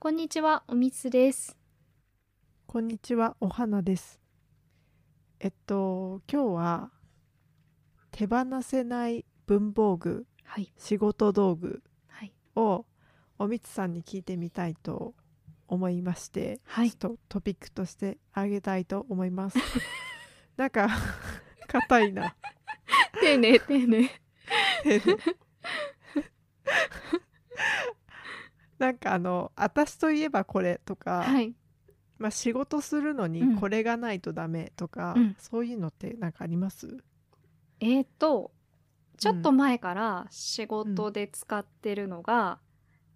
こんにちは、おみつです。こんにちは、お花です。えっと、今日は手放せない文房具、はい。仕事道具はい。をおみつさんに聞いてみたいと思いまして、はいちょっとトピックとしてあげたいと思います。なんか 硬いな。丁寧、丁寧。なんかあの私といえばこれとか、はい。まあ、仕事するのうんにこれがないとダメとか、うんそういうのってなんかあります？えーと、ちょっと前から仕事で使ってるのが、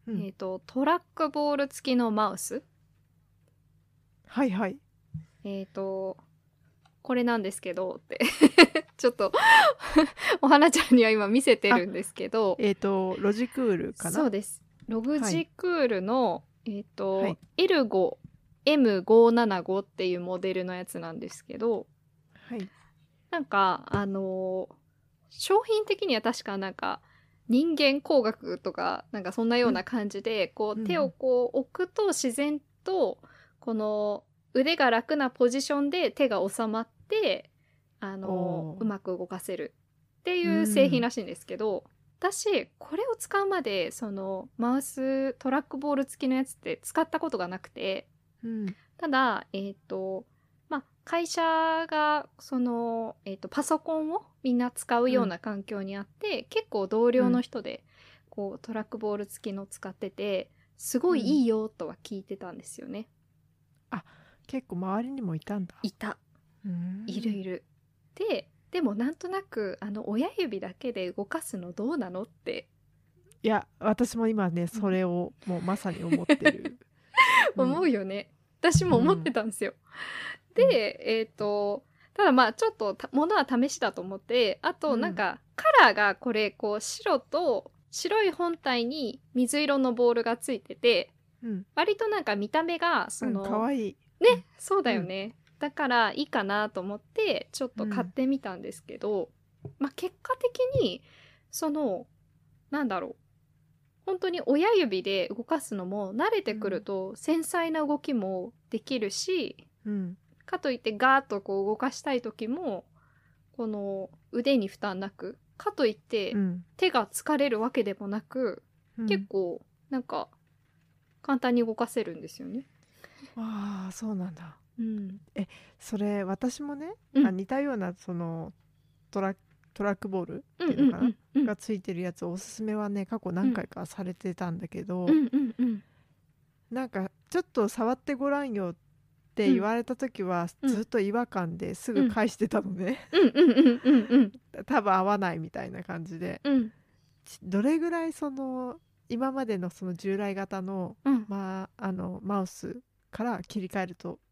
うんえーと、トラックボール付きのマウス。はいはい。えーと、これなんですけど、って。ちょっと、お花ちゃんには今見せてるんですけど、えっ、とロジクールかな？そうです。ログジクールの、えっ、と、はい。L5M575 っていうモデルのやつなんですけど、はい。なんか、あのー商品的には確かなんか、人間工学とか、なんかそんなような感じで、こうんう手をこう置くと自然と、この腕が楽なポジションで手が収まって、あのーうまく動かせるっていう製品らしいんですけど、私、これを使うまで、その、マウス、トラックボール付きのやつって使ったことがなくて、うん。ただ、えっ、と、まあ、会社が、その、えっ、と、パソコンをみんな使うような環境にあって、結構同僚の人で、こう、トラックボール付きの使ってて、すごいいいよとは聞いてたんですよね。結構周りにもいたんだ。いた。うんいるいる。で、でもなんとなく、あの、親指だけで動かすのどうなのっていや私も今ねそれをもうまさに思ってる。思うよ。よね。私も思ってたんですよ。で、えっ、と、ただまあちょっとた物は試しだと思って、あとうんなんかカラーがこれこう白と白い本体に水色のボールがついてて、うん。割となんか見た目がその、可愛いね、そうだよね。だからいいかなと思ってちょっと買ってみたんですけど、まあ結果的にそのなんだろう本当に親指で動かすのも慣れてくると繊細な動きもできるし、うん。かといってガーッとこう動かしたい時もこの腕に負担なくかといってうん。手が疲れるわけでもなく、うん結構なんか簡単に動かせるんですよね。ああそうなんだ。うん、それ私もね、うん。あ似たようなそのトラトラックボールってうんいうのかな、うんうんがついてるやつおすすめはね過去何回かされてたんだけど、うんうんうん。なんかちょっと触ってごらんよって言われた時は、うん。ずっと違和感ですぐ返してたのね、多分合わないみたいな感じで。どれぐらいその今までのその従来型の,、うん。まあ、あのマウスから切り替えるとき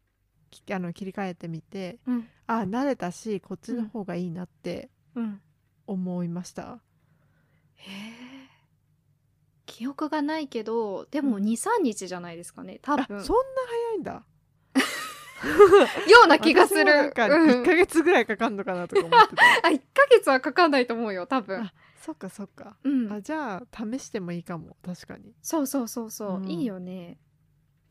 あの切り替えてみてうん。あ慣れたしこっちの方がいいなってうん。思いました、へえ記憶がないけどでもうん。23日じゃないですかね多あ分そんな早いんだ。ような気がする。なんかうん。1ヶ月ぐらいかかんのかなとか思ってた、あ1ヶ月はかかんないと思うよ多分。あそっかそっか。うん。あじゃあ試してもいいかも確かに。そうそうそうそう、うん。いいよね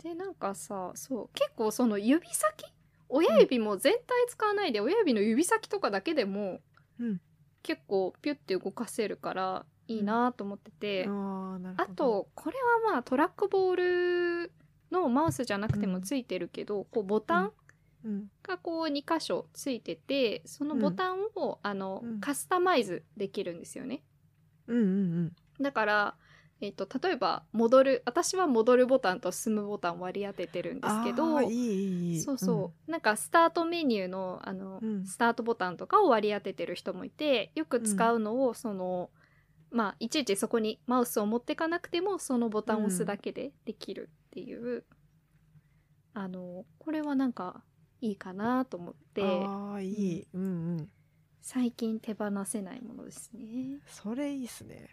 でなんかさそう結構その指先親指も全体使わないで親指の指先とかだけでもうん。結構ピュッて動かせるからいいなと思ってて、あーなるあとこれはまあトラックボールのマウスじゃなくてもついてるけど、こうボタンうん。がこう2箇所ついててそのボタンを、あのうん。カスタマイズできるんですよね。うんうんうん。だから、えっと例えば戻る私は戻るボタンと進むボタンを割り当ててるんですけどそうそう、なんかスタートメニューのあの、うん。スタートボタンとかを割り当ててる人もいてよく使うのをその、まあいちいちそこにマウスを持ってかなくてもそのボタンを押すだけでできるっていう、あのこれはなんかいいかなと思って。ああいい、うん。うん最近手放せないものですね。それいいっすね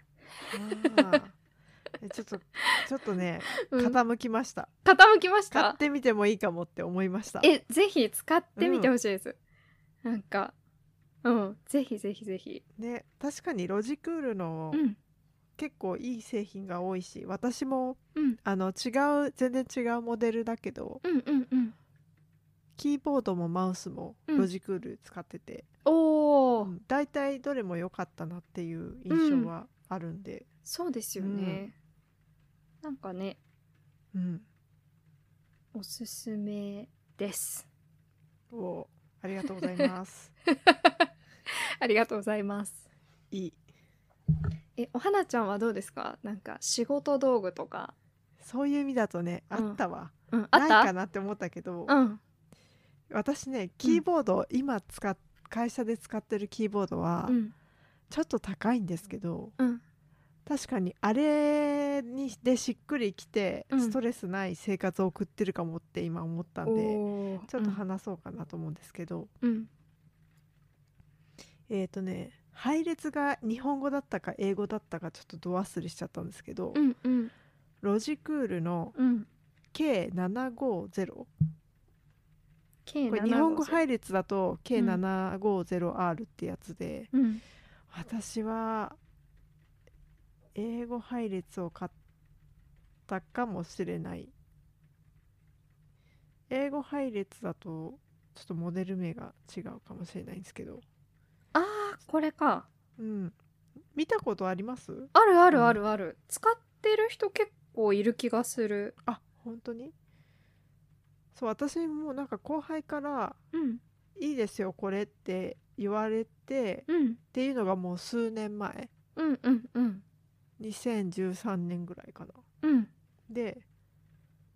ちょっとちょっとねうん。傾きました、傾きました？買ってみてもいいかもって思いました。えぜひ使ってみてほしいです、なんかうん。ぜひぜひぜひ。ね確かにロジクールのうん。結構いい製品が多いし私もうん。あの違う全然違うモデルだけどうんうんうん。キーボードもマウスもうん。ロジクール使ってて、おお、うん。大体どれも良かったなっていう印象はあるんで、そうですよね、なんかねうん。おすすめです。おありがとうございます。ありがとうございます。いい。えお花ちゃんはどうですか？なんか仕事道具とか。そういう意味だとねうん。あったわ、うんあないかなって思ったけど、うん。私ねキーボード、今使っ会社で使ってるキーボードはうん。ちょっと高いんですけど、うん。確かにあれにでしっくりきて、うん。ストレスない生活を送ってるかもって今思ったんでおー。ちょっと話そうかなと思うんですけど、うん。えっ、とね配列が日本語だったか英語だったかちょっとど忘れしちゃったんですけど、うんうん。ロジクールのうん。K750 こ K750 れ日本語配列だと K750R ってやつで、うん。私は英語配列を買ったかもしれない。英語配列だとちょっとモデル名が違うかもしれないんですけど。あーこれか。うん。見たことあります？あるあるあるある、使ってる人結構いる気がする。あ本当に？そう私もなんか後輩からうん「いいですよこれ」って言われてうん。っていうのがもう数年前。うんうんうん2013年ぐらいかな。うん。で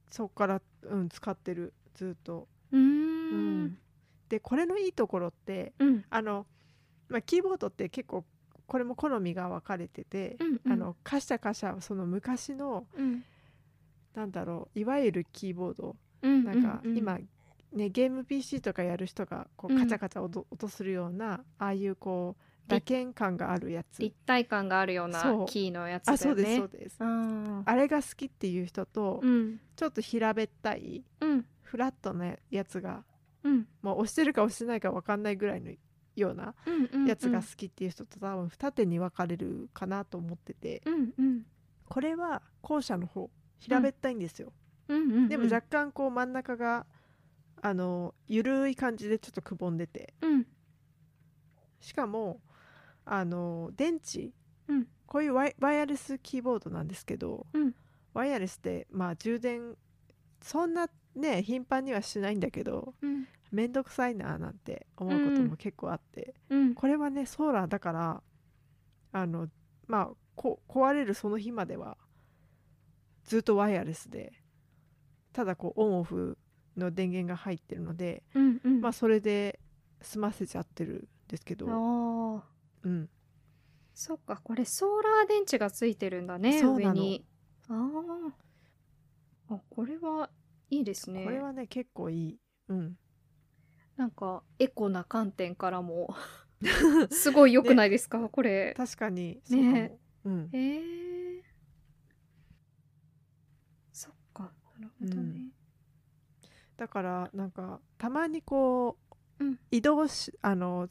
そっから、うん、使ってる。ずっと。うん。ん。でこれのいいところってうん。あの、まあ、キーボードって結構これも好みが分かれてて、うんあのカシャカシャその昔のうん。なんだろういわゆるキーボード。うんなんかうん。うん今、ね、ゲーム PC とかやる人がこううん。カチャカチャ音音するような、ああいうこう打鍵感があるやつ。立体感があるようなキーのやつだよね。あそうですそうです。あれが好きっていう人と、うん。ちょっと平べったいうん。フラットなやつがうん。もう押してるか押してないか分かんないぐらいのようなやつが好きっていう人と多分二手に分かれるかなと思ってて。うんうん。これは後者の方平べったいんですよ、でも若干こう真ん中があのゆるい感じでちょっとくぼんでて。うん。しかもあの電池、うん。こういうワイヤレスキーボードなんですけど、うん。ワイヤレスってまあ充電そんなね頻繁にはしないんだけどうん。めんどくさいななんて思うことも結構あって、うん。これはねソーラーだからあのまあこ壊れるその日まではずっとワイヤレスでただこうオンオフの電源が入ってるので、うんうん。まあそれで済ませちゃってるんですけど、うん、そっかこれソーラー電池がついてるんだねそうなの。上に。あー。あこれはいいですね。これはね結構いい、うん、なんかエコな観点からも。すごい良くないですか、これ。確かにそうかも、ねうん、へえそっかなるほどね、だからなんかたまにこう、うん移動しあの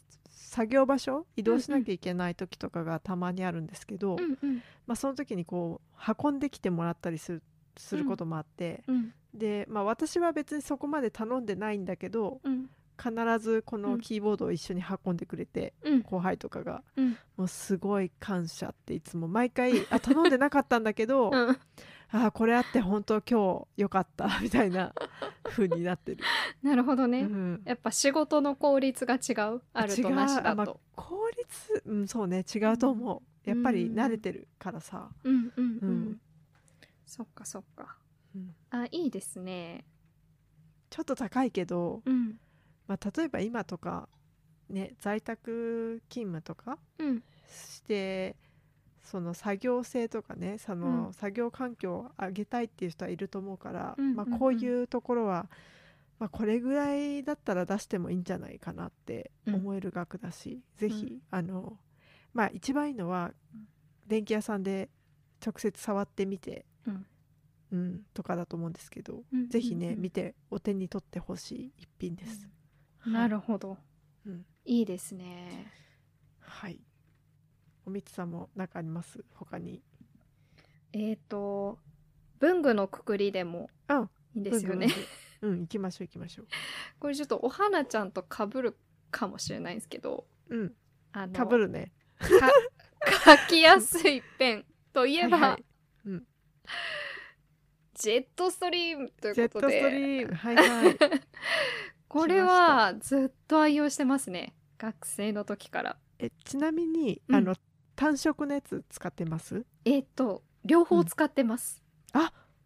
作業場所移動しなきゃいけない時とかがたまにあるんですけど、うんうん。まあ、その時にこう運んできてもらったりするすることもあって、うんで、まあ、私は別にそこまで頼んでないんだけどうん。必ずこのうん。キーボードを一緒に運んでくれて、うん。後輩とかがうん。もうすごい感謝っていつも毎回 あ頼んでなかったんだけど、うん。あこれあって本当今日よかったみたいな風になってる。なるほどね、うん。やっぱ仕事の効率が違う。あるとなし違う。あまあだと、効率うんそうね違うと思う、やっぱり慣れてるからさ、うんうんうん、うん。そっかそっか。うん。あいいですね。ちょっと高いけど、うん。まあ、例えば今とかね在宅勤務とかうん。してその作業性とかねそのうん。作業環境を上げたいっていう人はいると思うから、まあ、うんうん。うんこういうところは、まあ、これぐらいだったら出してもいいんじゃないかなって思える額だし、ぜひ、あのまあ一番いいのはうん。電気屋さんで直接触ってみて、うん。うんとかだと思うんですけど、うんぜひね、うん。うん見てお手に取ってほしい一品です。なるほど、うん。いいですね。はい。おみつさんも何かあります？他に。えっ、と文具のくくりでもうんいいんですよね。うん行きましょう行きましょ これちょっとお花ちゃんと被るかもしれないんですけどううん。あのかぶるね。か書きやすいペンといえば、はいはい。うん。ジェットストリームというジェットストことでリーム。はいはい。これはずっと愛用してますね。学生の時から。えちなみに、うん。あの単色のやつ使ってます？えっ、と両方使ってます、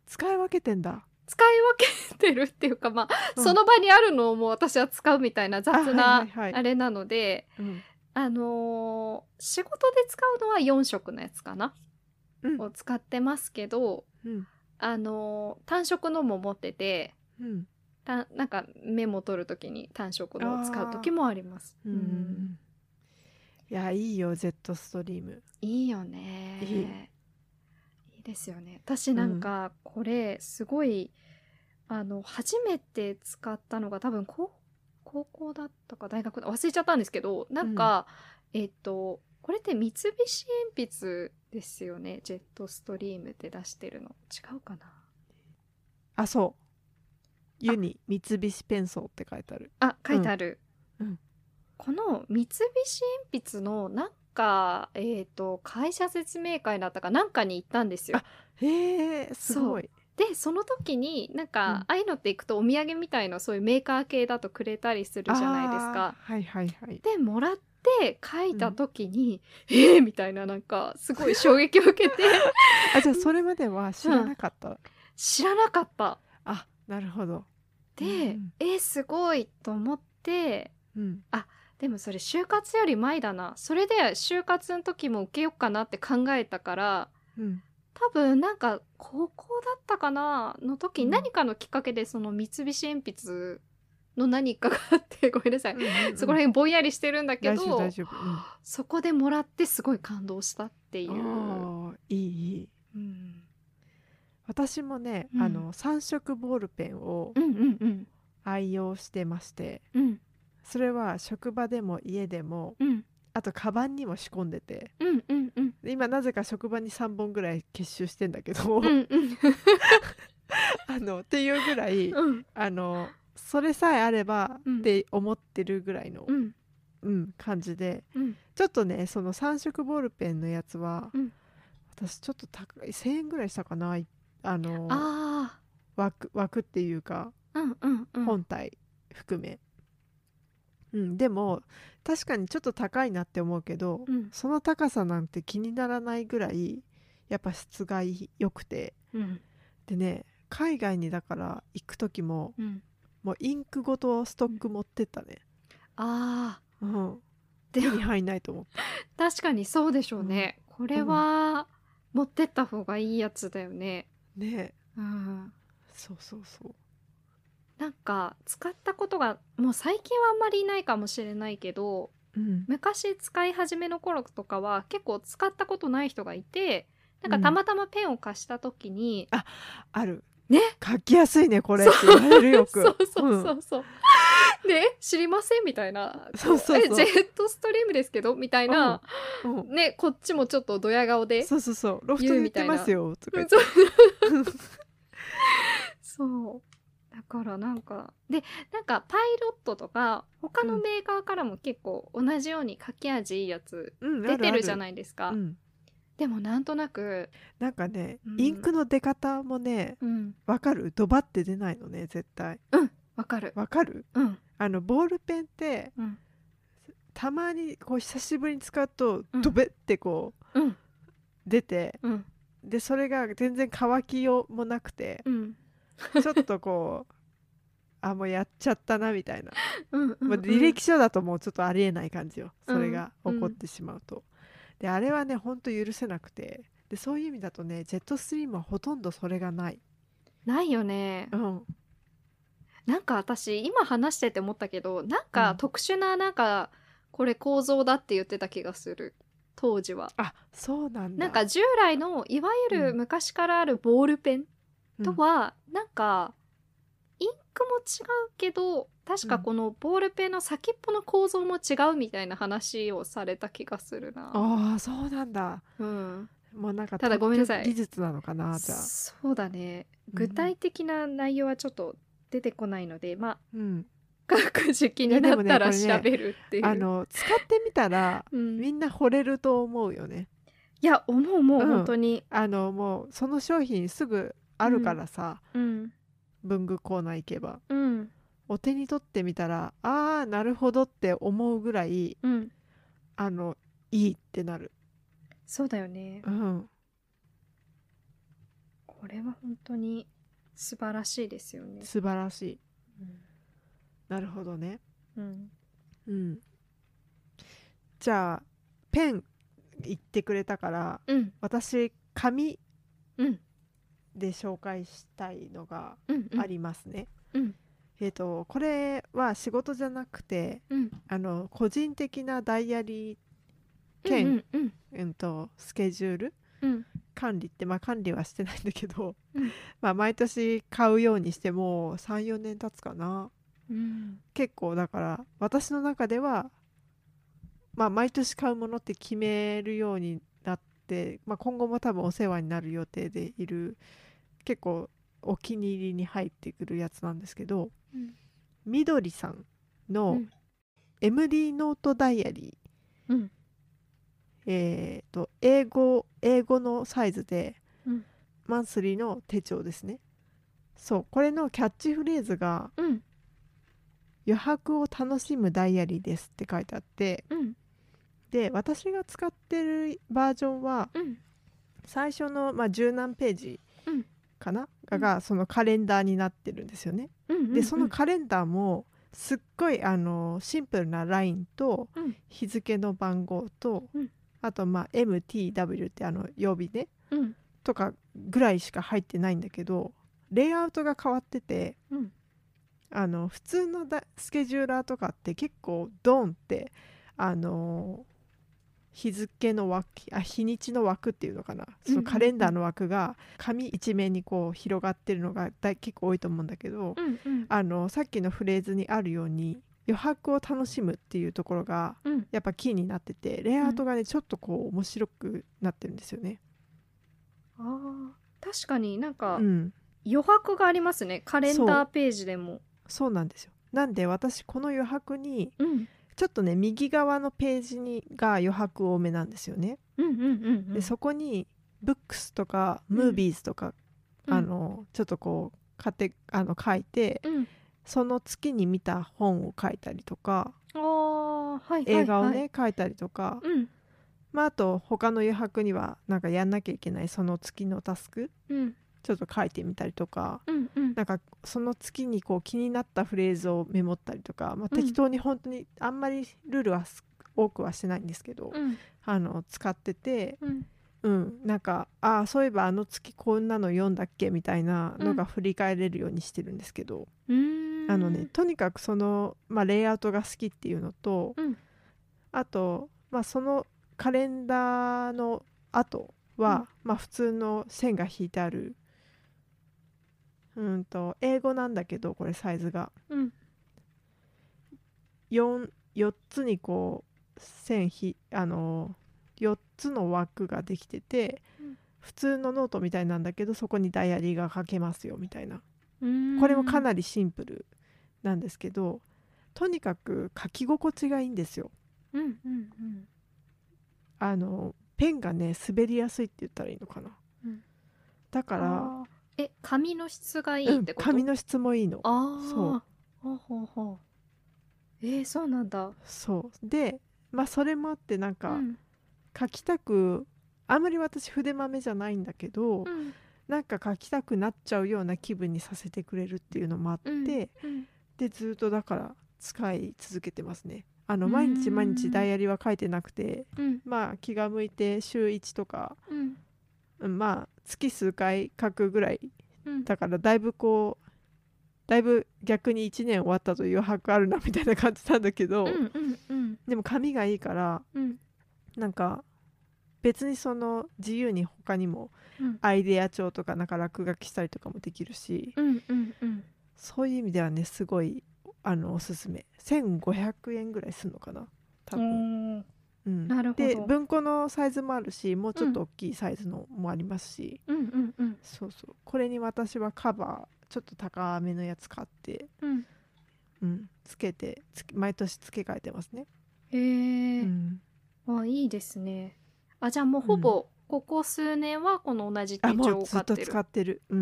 使い分けてんだ。使い分けてるっていうかまあ、うん。その場にあるのをもう私は使うみたいな雑なはいはいあれなのでうん。あのー仕事で使うのは4色のやつかな、うん。を使ってますけどうん。あのー単色のも持っててうん。たなんかメモ取る時に単色のを使う時もあります。うん。うんいやいいよジェットストリーム。いいよね。いい。ですよね。私なんかこれすごい、あの初めて使ったのが多分高高校だったか大学だ忘れちゃったんですけどなんか、えっとこれって三菱鉛筆ですよね？ジェットストリームって出してるの。違うかな？あそう。ユニ三菱ペンソーって書いてある。あ書いてある、うん。うんこの三菱鉛筆のなんかえっ、と会社説明会だったかなんかに行ったんですよ。あへえすごい。でその時になんか、うん。ああいうのって行くとお土産みたいのそういうメーカー系だとくれたりするじゃないですか。あーはいはいはい。でもらって書いた時に、えー、みたいななんかすごい衝撃を受けて。あじゃあそれまでは知らなかった、知らなかった。あなるほど。で、うんえー、すごいと思ってうんでもそれ就活より前だな。それで就活の時も受けようかなって考えたからうん。多分なんか高校だったかなの時にうん。何かのきっかけでその三菱鉛筆の何かがあってごめんなさい、うんうんうん。そこら辺ぼんやりしてるんだけど大丈夫、うん。そこでもらってすごい感動したっていう。いいいい。うん。私もね、うん。あの三色ボールペンを愛用してましてうんそれは職場でも家でもうん。あとカバンにも仕込んでて。うんうんうん。で今なぜか職場に3本ぐらい結集してんだけど、うんうん。あのっていうぐらい、うん。あのそれさえあればうん。って思ってるぐらいの、うん。うん感じで。うん。ちょっとねその3色ボールペンのやつは、うん。私ちょっと高い1,000円ぐらいしたかないあのあ枠枠っていうかあうんうんうん。本体含め、うんでも確かにちょっと高いなって思うけど、うん。その高さなんて気にならないぐらいやっぱ質が良くて。うん。でね海外にだから行く時もうん。もうインクごとストック持ってったね、ああ。うん、手に入んないと思って 確かにそうでしょうね、これは持ってった方がいいやつだよね。ね。うん。そうそうそうなんか使ったことがもう最近はあんまりないかもしれないけどうん。昔使い始めの頃とかは結構使ったことない人がいてなんかたまたまペンを貸した時に、ある。ね書きやすいねこれって言われるよく。そうそうそうそう、で知りませんみたいな。そうそうジェットストリームですけどみたいな、うん。うん。ねこっちもちょっとドヤ顔でそうそうそう。ロフトで言ってますよとかそう だからなんかでなんかパイロットとか他のメーカーからも結構同じように書き味いいやつうん出てるじゃいないですか、うん、でもなんとなくなんかね、うん。インクの出方もねうん。わかる？ドバって出ないのね絶対。わかる。わかる？うん。あのボールペンってうん。たまにこう久しぶりに使うとうん。ドベってこううん。出て、うん。でそれが全然乾きようもなくてうん ちょっとこうあもうやっちゃったなみたいな、うんうんまあ、履歴書だともうちょっとありえない感じよ。それがうん起こってしまうと、であれはねほんと許せなくて。でそういう意味だとねジェットストリームはほとんどそれがない、ないよね。うん、なんか私今話してて思ったけどなんかうん特殊ななんかこれ構造だって言ってた気がする。当時は。あそうなんだ。なんか従来のいわゆるうん。昔からあるボールペンうん。とは、なんかインクも違うけど確かうん。このボールペンの先っぽの構造も違うみたいな話をされた気がするな。ああそうなんだ。うん、もうなんかただごめんなさい。技術なのかなじゃあ。そうだね。うん。具体的な内容はちょっと出てこないので、まあうん。各自気になったらいやでもねこれね調べるっていう、あの使ってみたらうん、いみんな惚れると思うよね。や思うもううん。本当に、あのもうその商品すぐあるからさ、うん。文具コーナー行けば。うん。お手に取ってみたらああなるほどって思うぐらいうんあのいいってなる。そうだよね。うん。これは本当に素晴らしいですよね。素晴らしい。なるほどね。うん。うん。じゃあペン言ってくれたからうん。私紙うんで紹介したいのがうんうん。ありますね、うん。えっ、とこれは仕事じゃなくてうん。あの個人的なダイアリー兼、うんうんうん。とスケジュールうん。管理ってまあ管理はしてないんだけど、うん。まあ毎年買うようにしてもう34年経つかな。うん。結構だから私の中ではまあ毎年買うものって決めるようにまあ、今後も多分お世話になる予定でいる結構お気に入りに入ってくるやつなんですけどうん。みどりさんうのん MD ノートダイアリー、うん。えー、と英語英語のサイズで、うん。マンスリーの手帳ですね。そうこれのキャッチフレーズがうん「余白を楽しむダイアリーです」って書いてあってうんで私が使ってるバージョンはうん。最初の、まあ、十何ページうん。かな、うん。がそのカレンダーになってるんですよね。うんでそのカレンダーもすっごいあのシンプルなラインとうん。日付の番号と、うん。あとまあ MTW ってあの曜日ねうん。とかぐらいしか入ってないんだけどレイアウトが変わっててうん。あの普通のだスケジューラーとかって結構ドーンってあの日付の枠あ日にちの枠っていうのかな。そのカレンダーの枠が紙一面にこう広がってるのがだい結構多いと思うんだけどうんうん。あのさっきのフレーズにあるように余白を楽しむっていうところがうん。やっぱキーになっててレイアウトがねちょっとこう面白くなってるんですよね。あー確かになんかうん、余白がありますね。カレンダーページでも。そうなんですよ。なんで私この余白にうんちょっとね右側のページにが余白多めなんですよね。うんうんうんうん。でそこにブックスとかうん。ムービーズとか、うん。あのちょっとこう買ってあの書いてうん。その月に見た本を書いたりとかはいはいはい。映画をね、書いたりとか、うん。まあ、あと他の余白にはなんかやんなきゃいけないその月のタスクうんちょっと書いてみたりとかうんうん。なんかその月にこう気になったフレーズをメモったりとか、まあ、うん。適当に本当にあんまりルールはす多くはしてないんですけど、うん。あの使ってて、うん。うん、なんかああそういえばあの月こんなの読んだっけみたいなのが振り返れるようにしてるんですけど、うーん。あのねとにかくその、まあ、レイアウトが好きっていうのと、うんあと、まあ、そのカレンダーの後は、まあ、普通の線が引いてあるうんと A5なんだけどこれサイズが。うん。4, 4つにこう線ひあの4つの枠ができてて、うん。普通のノートみたいなんだけどそこにダイアリーが書けますよみたいな。これもかなりシンプルなんですけどとにかく書き心地がいいんですよ。うんうんうん。あのペンがね滑りやすいって言ったらいいのかな、うん。だから、え紙の質がいいうんってこと、紙の質もいいの。ああそう。ほうほうほう。えー、そうなんだ。そう。でまあそれもあってなんか、うん。書きたくあんまり私筆豆じゃないんだけど、うん。なんか書きたくなっちゃうような気分にさせてくれるっていうのもあって、うんうん。でずっとだから使い続けてますね。あの毎日毎日ダイアリーは書いてなくてうん。まあ気が向いて週1とか、うん。うんまあ月数回書くぐらいうん。だからだいぶこうだいぶ逆に1年終わったという余白あるなみたいな感じなんだけど、うんうんうん。でも紙がいいからうん。なんか別にその自由に他にもうん。アイデア帳とかなんか落書きしたりとかもできるしうんうんうん。そういう意味ではねすごいあのおすすめ。1500円ぐらいするのかな多分、うん。うん、なるほど。で文庫のサイズもあるしもうちょっと大きいサイズのもありますし、うんうんうん。そうそう。これに私はカバーちょっと高めのやつ買って、うん。うん、つけて毎年付け替えてますね、へえ、うん、あいいですね。あじゃあもうほぼここ数年はこの同じ手帳うずってとを買っる。使ってる、うん、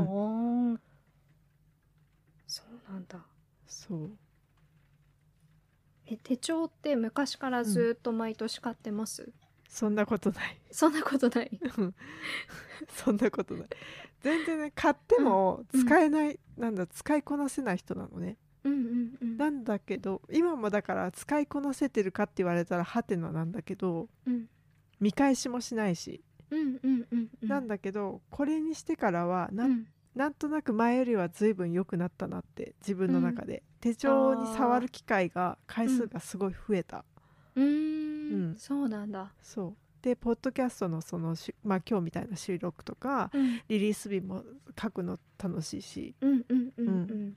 そうなんだ。そうえ手帳って昔からずっと毎年買ってます、そんなことない。そんなことない？そんなことない。全然ね買ってもうん。使えない、なんだ使いこなせない人なのね。うんうんうん。なんだけど今もだから使いこなせてるかって言われたらハテナなんだけどうん。見返しもしないし、うんうんうんうん。なんだけどこれにしてからはな,、うんん。なんとなく前よりは随分良くなったなって自分の中で、手帳に触る機会が回数がすごい増えた、うーん。うん。そうなんだ。そう。でポッドキャストのそのし、まあ、今日みたいな収録とかうん。リリース日も書くの楽しいし。うんうんうんううん。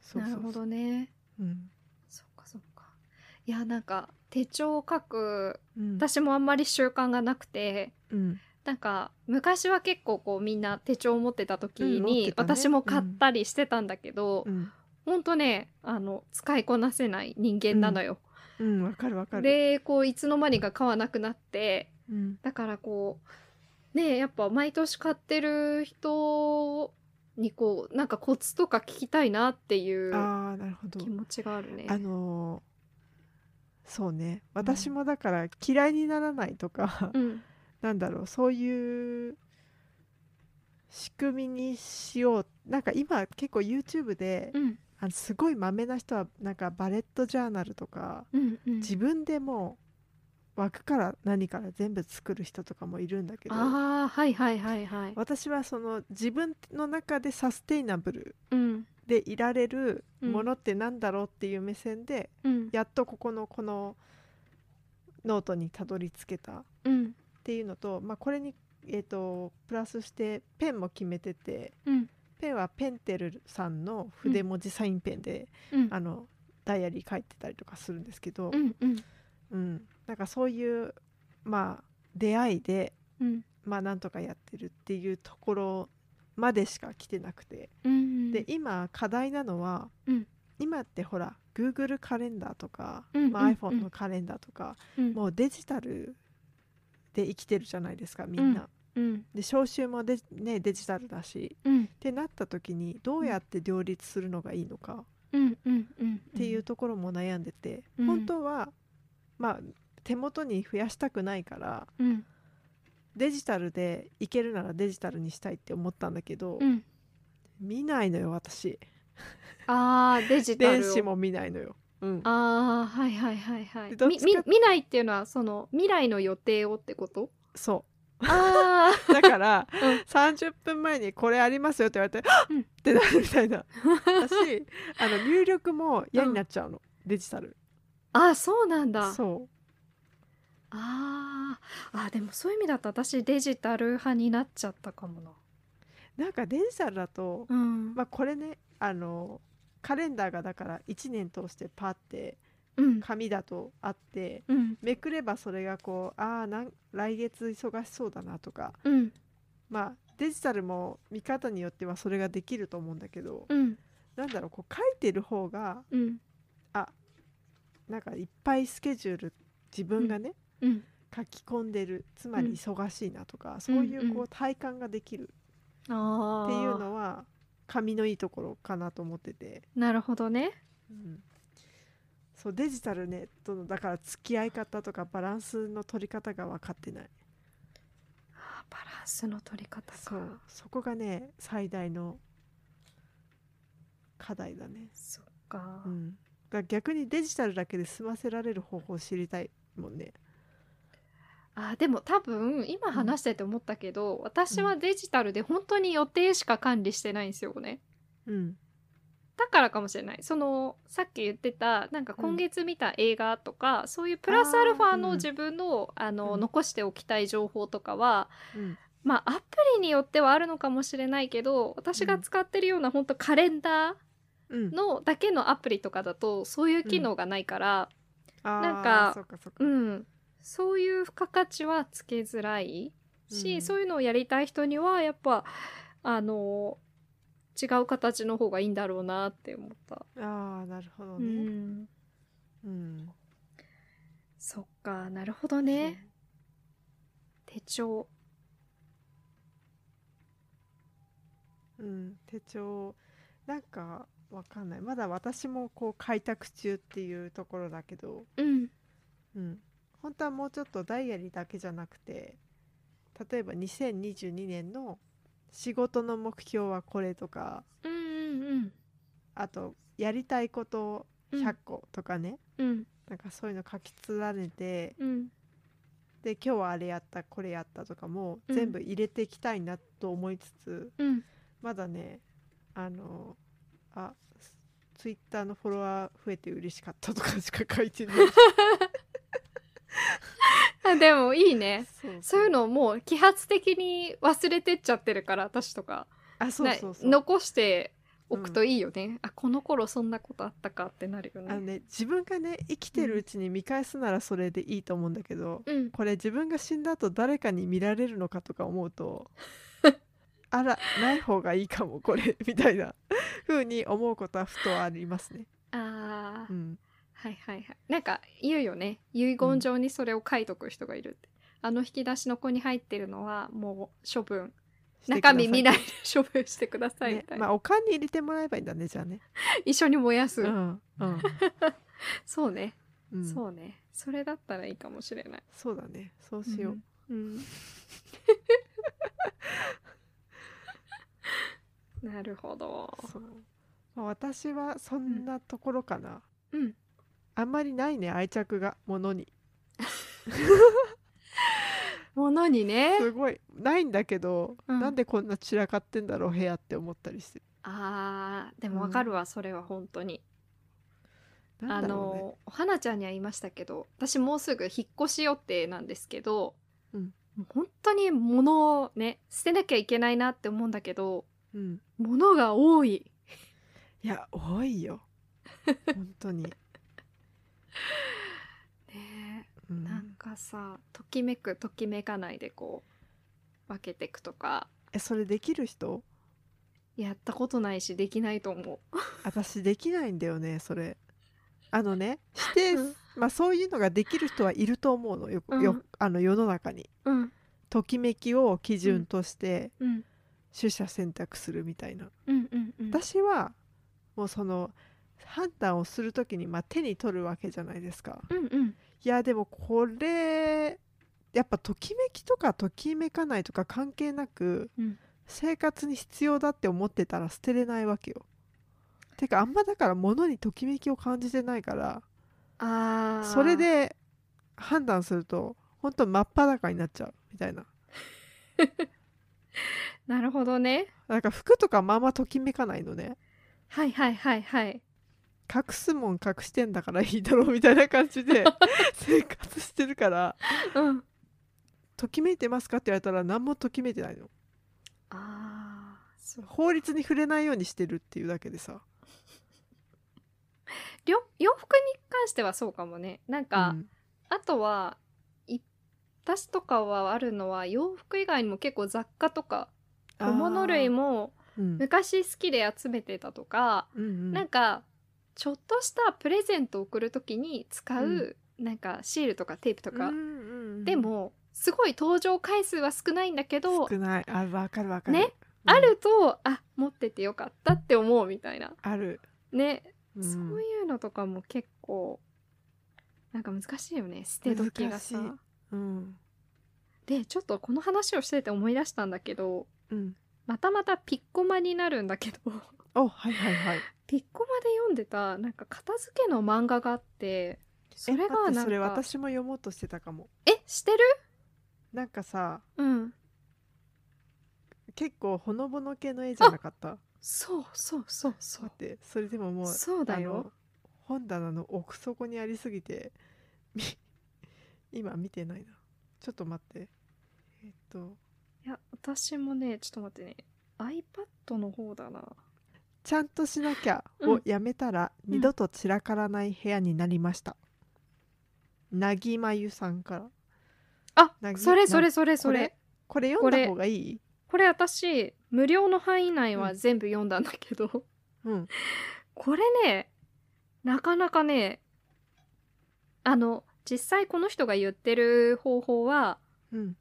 そうそうそう。なるほどね。うん。そっかそっか。いやなんか手帳を書くうん。私もあんまり習慣がなくてうん。なんか昔は結構こうみんな手帳を持ってた時に私も買ったりしてたんだけど、うんほんとねあの使いこなせない人間なのよ。うん。わかるわかる。でこういつの間にか買わなくなってうん。だからこうねやっぱ毎年買ってる人にこうなんかコツとか聞きたいなっていうああなるほど。気持ちがあるね。あのーそうね。私もだから嫌いにならないとか、うん。なんだろうそういう仕組みにしよう。なんか今結構 YouTube で、うんあのすごいまめな人はなんかバレットジャーナルとかうんうん。自分でもう枠から何から全部作る人とかもいるんだけどああはいはいはいはい。私はその自分の中でサステイナブルうん。でいられるうん。ものってなんだろうっていう目線で、うん。やっとここのこのノートにたどり着けたっうん。ていうのと、まあ、これに、えー、とプラスしてペンも決めててうんペンはペンテルさんの筆文字サインペンで、うん。あのダイアリー書いてたりとかするんですけど、うんうん。うん。なんかそういうまあ出会いでうん。まあなんとかやってるっていうところまでしか来てなくて、うんで今課題なのは、うん。今ってほら Google カレンダーとか、まあ、うんうん。うん iPhone のカレンダーとか、うん。もうデジタルで生きてるじゃないですかみんな。うん。で招集もデ,、ね、デジタルだしうん。ってなった時にどうやって両立するのがいいのかうん。うん。うん。っていうところも悩んでて、うん。本当はまあ手元に増やしたくないからうん。デジタルでいけるならデジタルにしたいって思ったんだけど、うん。見ないのよ私。あーデジタルを。電子も見ないのよ。うん、ああはいはいはいはい。でどっちかみみ見ないっていうのはその未来の予定をってこと？そあう だから、うん。30分前にこれありますよって言われて、うんってなるみたいな。だしあの入力も嫌になっちゃうの、デジタル。あそうなんだ。そあー。あーでもそういう意味だと私デジタル派になっちゃったかもな。うなんかデジタルだと、うん、まあこれねあのカレンダーがだから1年通してパッてうん紙だとあってうん。めくればそれがこうああ来月忙しそうだなとかうん。まあデジタルも見方によってはそれができると思うんだけど、うん。なんだろうこう書いてる方がうん。なんかいっぱいスケジュール自分がね、うん。書き込んでるつまりうん。忙しいなとか、そういうこうん体感ができるああっていうのは紙のいいところかなと思ってて、なるほどね。うんそうデジタルネットのだから付き合い方とかバランスの取り方が分かってない。あーバランスの取り方か。そうそこがね最大の課題だね、そっか、うん、だ逆にデジタルだけで済ませられる方法を知りたいもんね。あでも多分今話してて思ったけど、私はデジタルで本当に予定しか管理してないんですよね。うんだからかもしれない。そのさっき言ってたなんか今月見た映画とか、そういうプラスアルファの自分の,、あのうん。残しておきたい情報とかはうん。まあアプリによってはあるのかもしれないけど私が使ってるような本当カレンダーうん。のだけのアプリとかだとそういう機能がないから、なんかそうん、そういう付加価値はつけづらいし、うん。そういうのをやりたい人にはやっぱあの違う形の方がいいんだろうなって思った。ああなるほどうね。ん、うん。そっかなるほどね。手帳。うん手帳。なんかわかんない。まだ私もこう開拓中っていうところだけど。うん。うん。本当はもうちょっとダイアリーだけじゃなくて例えば2022年の仕事の目標はこれとかうんうんあとやりたいことうん。100個とかね、うん。なんかそういうの書き連ねてうん。で今日はあれやったこれやったとかもうん。全部入れていきたいなと思いつつ、うん。まだねあのあツイッターのフォロワー増えて嬉しかったとかしか書いてない あ でもいいね。そういうのをもう揮発的に忘れてっちゃってるから私とかあそうなそうそう。残しておくといいよね、あこの頃そんなことあったかってなるよあのねね自分がね生きてるうちに見返すならそれでいいと思うんだけど、うん。これ自分が死んだ後誰かに見られるのかとか思うと あらない方がいいかもこれみたいな風に思うことはふとありますね。あー、うん、はいはいはい。なんか言うよね。遺言状にそれを書いとく人がいるって、あの引き出しの子に入ってるのはもう処分。中身見ないで処分してくださいみねたいな、まあおかんに入れてもらえばいいんだねじゃあね。一緒に燃やす、うんうん。そうね、うん、そうね。それだったらいいかもしれない。そうだね。そうしよう。うん、うん。なるほど。そう。まあ、私はそんなところかな、うんあんまりないね愛着が物に。ものにね。すごい。ないんだけど、うん。なんでこんな散らかってんだろう部屋って思ったりしてあーでもわかるわ、それは本当に。ね。のお花ちゃんには言いましたけど私もうすぐ引っ越し予定なんですけど、うん。本当に物をね捨てなきゃいけないなって思うんだけどうん。物が多い。いや多いよ。本当に、ねうん。なんかさときめくときめかないでこう分けていくとか。えそれできる人？やったことないしできないと思 私できないんだよねそれ。あのねして、うん。まあそういうのができる人はいると思うの。よ,、うん。よあの世の中に。ううん。ときめきを基準としてうん。取捨選択するみたいな、うんうんうん。私はもうその判断をする時にまあ手に取るわけじゃないですか。うんうん。いやでもこれやっぱときめきとかときめかないとか関係なく、うん。生活に必要だって思ってたら捨てれないわけよ。てかあんまだから物にときめきを感じてないからあー。それで判断すると本当真っ裸になっちゃうみたいな。なるほどね。なんか服とかまあまあときめかないのね。はいはいはいはい隠すもん隠してんだからいいだろうみたいな感じで 生活してるから。うん。ときめいてますかって言われたら何もときめいてないの。あーそう。法律に触れないようにしてるっていうだけでさ。りょ洋服に関してはそうかもね。なんか、うん。あとはい私とかはあるのは洋服以外にも結構雑貨とか小物類もうん。昔好きで集めてたとか、うんうん。なんかちょっとしたプレゼントを送る時に使う、なんかシールとかテープとか、うんでもすごい登場回数は少ないんだけど少ない。あわかるわかる、ねうん。あるとあ持っててよかったって思うみたいな。ある、ね、うん。そういうのとかも結構なんか難しいよね。捨て時がさ。うん。でちょっとこの話をしてて思い出したんだけどうん。またまたピッコマになるんだけどおはいはいはい。ピッコマで読んでたなんか片付けの漫画があってそれがなんか私も読もうとしてたかも。えしてる？なんかさうん。結構ほのぼの系の絵じゃなかった？そうそうそうそう。待ってそれでももうそうだよ。本棚の奥底にありすぎてみ今見てないな。ちょっと待って。えっと。いや私もねちょっと待ってね。iPad の方だなちゃんとしなきゃうん。をやめたら、うん。二度と散らからない部屋になりました。なぎまゆさんから。あなそれそれそれそれ。これ読んだ方がいい？これ私無料の範囲内は全部読んだんだけど、うん。これねなかなかねあの実際この人が言ってる方法はうん。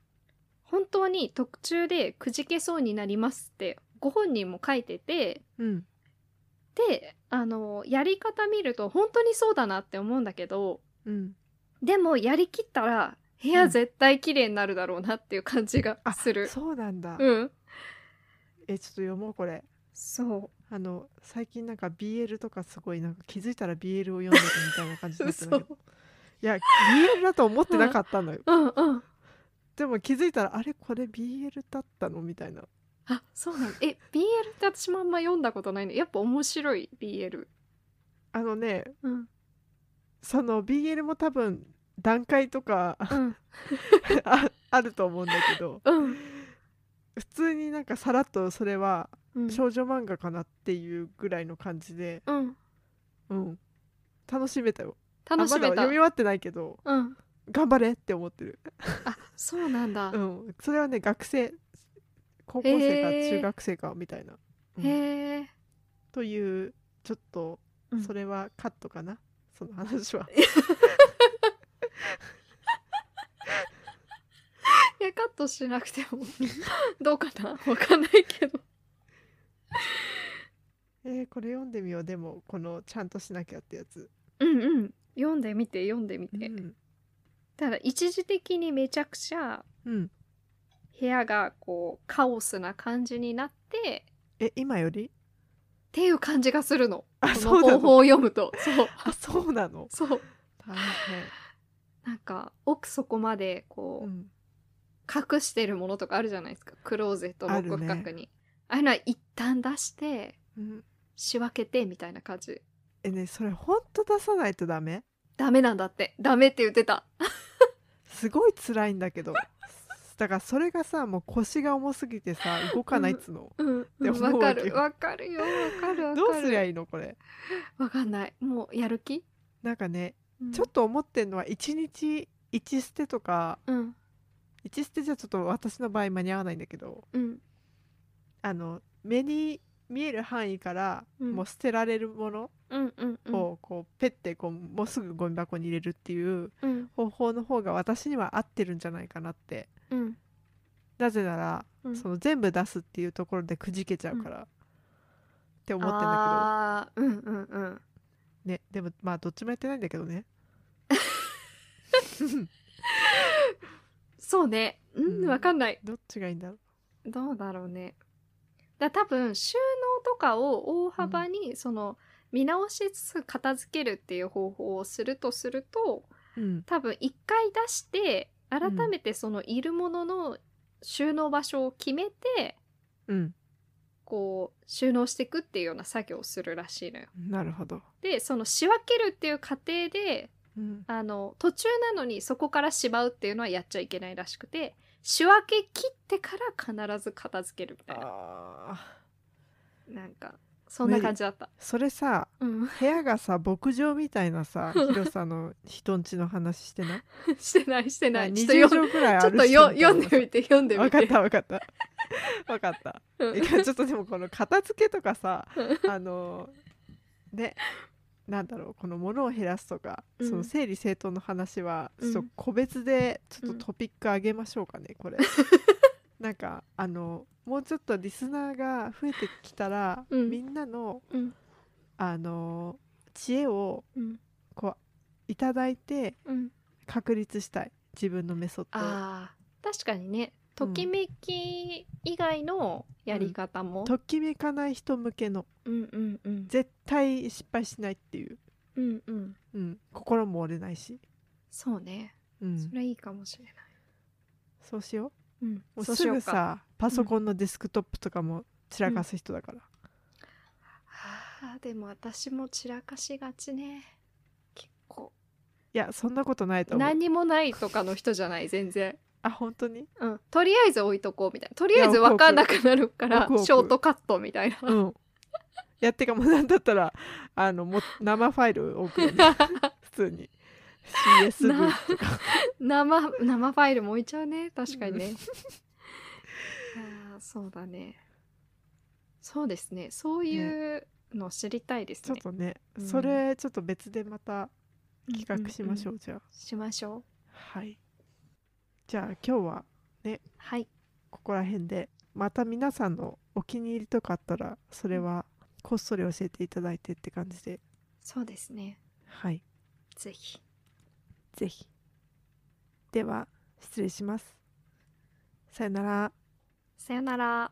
本当に特注でくじけそうになりますってご本人も書いててうんであのやり方見ると本当にそうだなって思うんだけどうん。でもやりきったら部屋絶対綺麗になるだろうなっていう感じがあする。そうなんだ、うん、えちょっと読もうこれ。そう。あの最近なんか BL とかすごいなんか気づいたら BL を読んでるみたいな感じになってたけど。嘘いや BL だと思ってなかったのよ。うんうんでも気づいたらあれこれ BL だったのみたいなあそうなのえ BL って私もあんま読んだことないのやっぱ面白い BL あのねうん。その BL も多分段階とかうん。ああると思うんだけどうん。普通になんかさらっとそれはうん。少女漫画かなっていうぐらいの感じで、うん。うん、楽しめたよ。楽しめた。あまだ読み終わってないけどうん。頑張れって思ってる、あそうなんだ、うん、それはね学生高校生か中学生かみたいな、うん。へえ、というちょっとうん。それはカットかな、その話は。いやカットしなくても。どうかな？わかんないけど。えーこれ読んでみよう。でもこのちゃんとしなきゃってやつ、うんうん。読んでみて読んでみて、うん。ただ一時的にめちゃくちゃうん、部屋がこうカオスな感じになってえ今より？っていう感じがするの。あこそうなの？の方法を読むと。そう。あそうなの？そう。大なんか奥底まで変、こう、うん、隠してるものとかあるじゃないですか。クローゼットの奥深くに。あ,、あいうのは一旦出してうん、仕分けてみたいな感じ。えねそれほんと出さないとダメ？ダメなんだって。ダメって言ってた。すごい辛いんだけどだからそれがさもう腰が重すぎてさ 動かないっつうの、うん。って思うわかわけよる。わかるよ。わかるわかる。どうすりゃいいのこれ？わかんない。もうやる気、なんかね、うん。ちょっと思ってんのは1日1捨てとかうん。1捨てじゃちょっと私の場合間に合わないんだけどうん。あの目に見える範囲からうん。もう捨てられるものうんうんうん。をこうペッてこうもうすぐゴミ箱に入れるっていううん。方法の方が私には合ってるんじゃないかなってうん。なぜなら、うん。その全部出すっていうところでくじけちゃうから、って思ってんだあーうんうんうん。けどねでもまあどっちもやってないんだけどね。そうね。ううん。んわかんない。どっちがいいんだろう。どうだろうね。だ多分収納とかを大幅にその見直しつつ片付けるっていう方法をするとするとうん。多分一回出して改めてそのいるものの収納場所を決めて、うん。こう収納していくっていうような作業をするらしいのよ。なるほど、でその仕分けるっていう過程でうん、あの途中なのにそこからしまうっていうのはやっちゃいけないらしくて仕分け切ってから必ず片付けるみたいな。なんかそんな感じだった。それさうん、部屋がさ牧場みたいなさ 広さの人んちの話 してない？してないしてない。ちょっと20よ畳ぐらいちょっと読んでみて読んでみて。わかったわかった。わかった。うちょっとでもこの片付けとかさあのねなんだろうこの物を減らすとか、うん。その整理整頓の話はうん。ちょっと個別でちょっとトピック上げましょうかねこれ なんかあのもうちょっとリスナーが増えてきたら、うん。みんなのうん。あの知恵をうん。こういただいてうん。確立したい。自分のメソッドを。ああ確かにね。ときめき以外のやり方も。ときめかない人向けの。うんうんうん。絶対失敗しないっていう、うんうん。うん、心も折れないし、そうね。うん、それいいかもしれない。そうしよう。ん。うもうす。ぐさパソコンのデスクトップとかも散らかす人だから、ああでも私も散らかしがちね。結構。いやそんなことないと思う。何にもないとかの人じゃない全然。あ本当に？うん、とりあえず置いとこうみたいな。とりあえず分かんなくなるから置く置く。ショートカットみたいな、うん。いやってかも。うなんだったらあのも生ファイル送るね。普通に CS な文とか。生生ファイルも置いちゃうね。確かにね。あーそうだね。そうですね。そういうの知りたいですね。ちょっとね、うん。それちょっと別でまた企画しましょう,、んんん。じゃあ。しましょう。はい。じゃあ今日ははい。ここら辺でまた皆さんのお気に入りとかあったらそれはこっそり教えていただいてって感じで。そうですね。はい。ぜひぜひ。では失礼します。さよなら。さよなら。